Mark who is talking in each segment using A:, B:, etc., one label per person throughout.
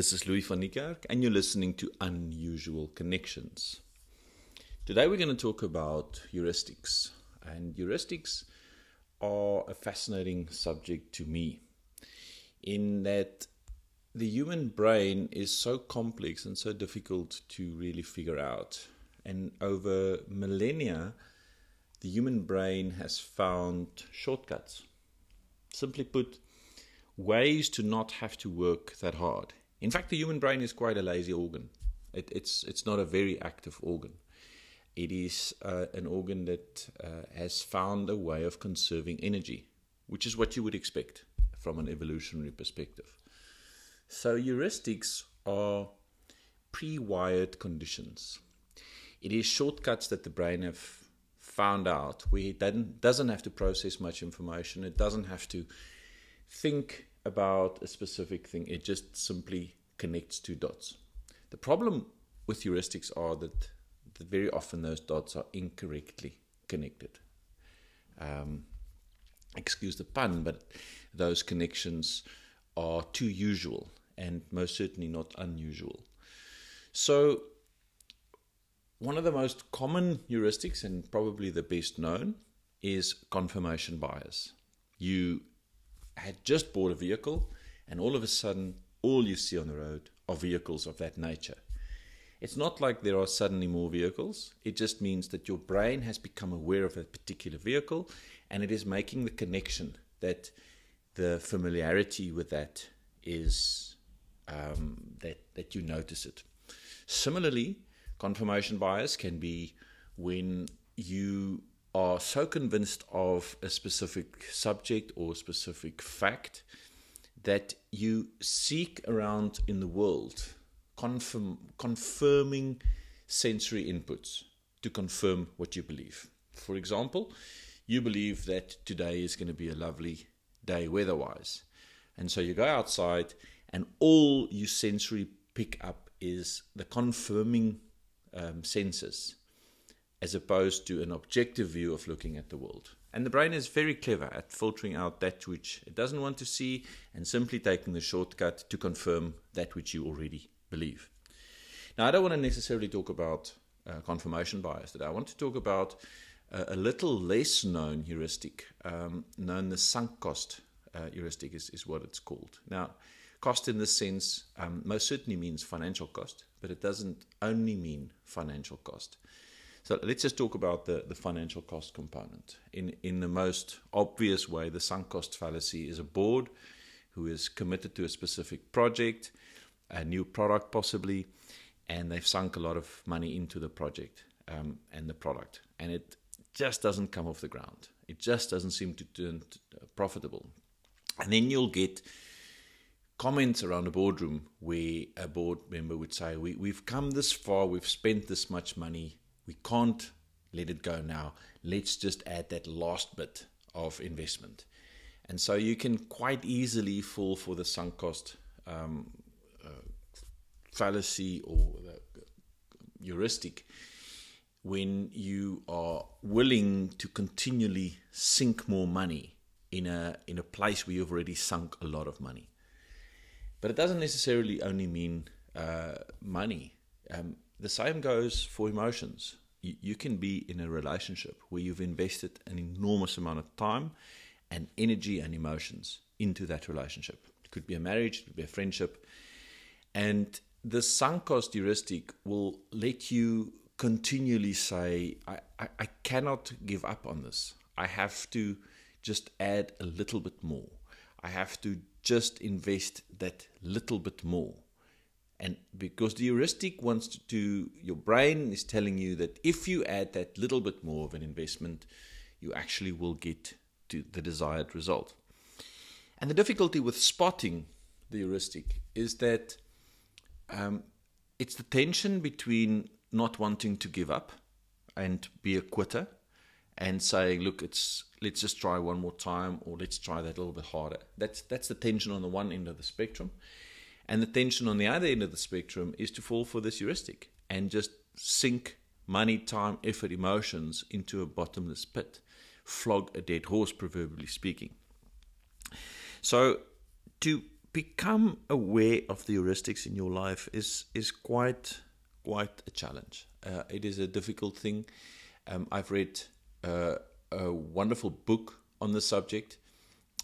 A: This is Louis van Niekerk, and you're listening to Unusual Connections. Today we're going to talk about heuristics, and heuristics are a fascinating subject to me in that the human brain is so complex and so difficult to really figure out. And over millennia, the human brain has found shortcuts. Simply put, ways to not have to work that hard. In fact, the human brain is quite a lazy organ. It, it's it's not a very active organ. It is uh, an organ that uh, has found a way of conserving energy, which is what you would expect from an evolutionary perspective. So heuristics are pre-wired conditions. It is shortcuts that the brain have found out where it doesn't have to process much information. It doesn't have to think about a specific thing. It just simply connects two dots. The problem with heuristics are that, that very often those dots are incorrectly connected. Um, excuse the pun, but those connections are too usual and most certainly not unusual. So, one of the most common heuristics and probably the best known is confirmation bias. You had just bought a vehicle, and all of a sudden, all you see on the road are vehicles of that nature. It's not like there are suddenly more vehicles. It just means that your brain has become aware of a particular vehicle and it is making the connection that the familiarity with that is um, that, that you notice it. Similarly, confirmation bias can be when you are so convinced of a specific subject or specific fact that you seek around in the world confirm, confirming sensory inputs to confirm what you believe. For example, you believe that today is going to be a lovely day weather wise. And so you go outside, and all you sensory pick up is the confirming um, senses as opposed to an objective view of looking at the world. And the brain is very clever at filtering out that which it doesn't want to see and simply taking the shortcut to confirm that which you already believe. Now, I don't want to necessarily talk about uh, confirmation bias today. I want to talk about uh, a little less known heuristic, um, known the sunk cost uh, heuristic, is, is what it's called. Now, cost in this sense um, most certainly means financial cost, but it doesn't only mean financial cost. So let's just talk about the, the financial cost component. In, in the most obvious way, the sunk cost fallacy is a board who is committed to a specific project, a new product possibly, and they've sunk a lot of money into the project um, and the product. And it just doesn't come off the ground. It just doesn't seem to turn profitable. And then you'll get comments around a boardroom where a board member would say, we, We've come this far, we've spent this much money, we can't let it go now. Let's just add that last bit of investment. And so you can quite easily fall for the sunk cost um, uh, fallacy or the heuristic when you are willing to continually sink more money in a in a place where you've already sunk a lot of money. But it doesn't necessarily only mean uh, money. Um, the same goes for emotions you, you can be in a relationship where you've invested an enormous amount of time and energy and emotions into that relationship. It could be a marriage, it could be a friendship. And the sunk cost heuristic will let you continually say, I, I, I cannot give up on this. I have to just add a little bit more. I have to just invest that little bit more. And because the heuristic wants to, your brain is telling you that if you add that little bit more of an investment, you actually will get to the desired result. And the difficulty with spotting the heuristic is that um, it's the tension between not wanting to give up and be a quitter and saying, look, it's let's just try one more time or let's try that a little bit harder. That's that's the tension on the one end of the spectrum. And the tension on the other end of the spectrum is to fall for this heuristic and just sink money, time, effort, emotions into a bottomless pit, flog a dead horse, proverbially speaking. So, to become aware of the heuristics in your life is is quite quite a challenge. Uh, it is a difficult thing. Um, I've read uh, a wonderful book on the subject,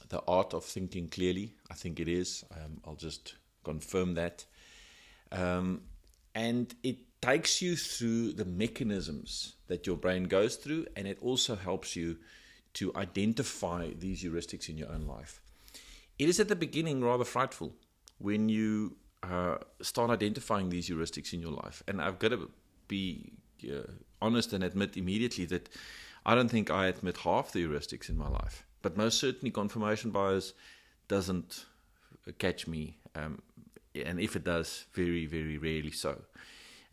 A: The Art of Thinking Clearly. I think it is. Um, I'll just confirm that. Um, and it takes you through the mechanisms that your brain goes through, and it also helps you to identify these heuristics in your own life. It is at the beginning rather frightful when you uh, start identifying these heuristics in your life. And I've got to be uh, honest and admit immediately that I don't think I admit half the heuristics in my life. But most certainly, confirmation bias doesn't catch me. Um, and if it does, very, very rarely so.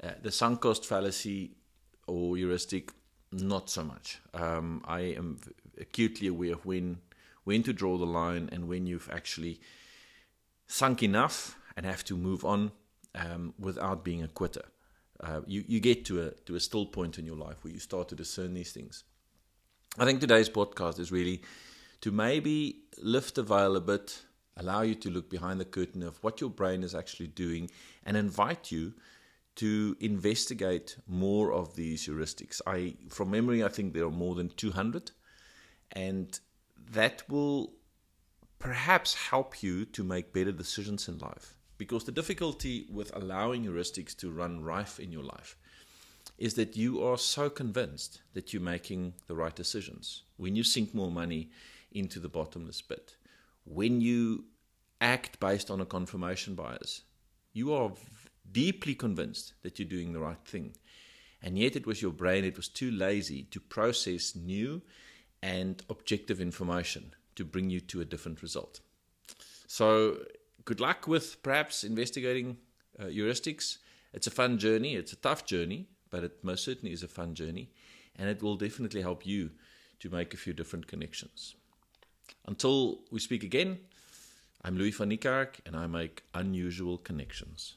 A: Uh, the sunk cost fallacy or heuristic, not so much. Um, I am acutely aware of when when to draw the line and when you've actually sunk enough and have to move on um, without being a quitter. Uh, you, you get to a to a still point in your life where you start to discern these things. I think today's podcast is really to maybe lift the veil a bit, allow you to look behind the curtain of what your brain is actually doing, and invite you to investigate more of these heuristics. I, from memory, I think there are more than 200, and that will perhaps help you to make better decisions in life. Because the difficulty with allowing heuristics to run rife in your life is that you are so convinced that you're making the right decisions. When you sink more money into the bottomless pit, when you act based on a confirmation bias, you are deeply convinced that you're doing the right thing. And yet it was your brain, it was too lazy to process new and objective information to bring you to a different result. So, good luck with perhaps investigating uh, heuristics. It's a fun journey, it's a tough journey, but it most certainly is a fun journey, and it will definitely help you to make a few different connections. Until we speak again, I'm Louis van Niekerk, and I make unusual connections.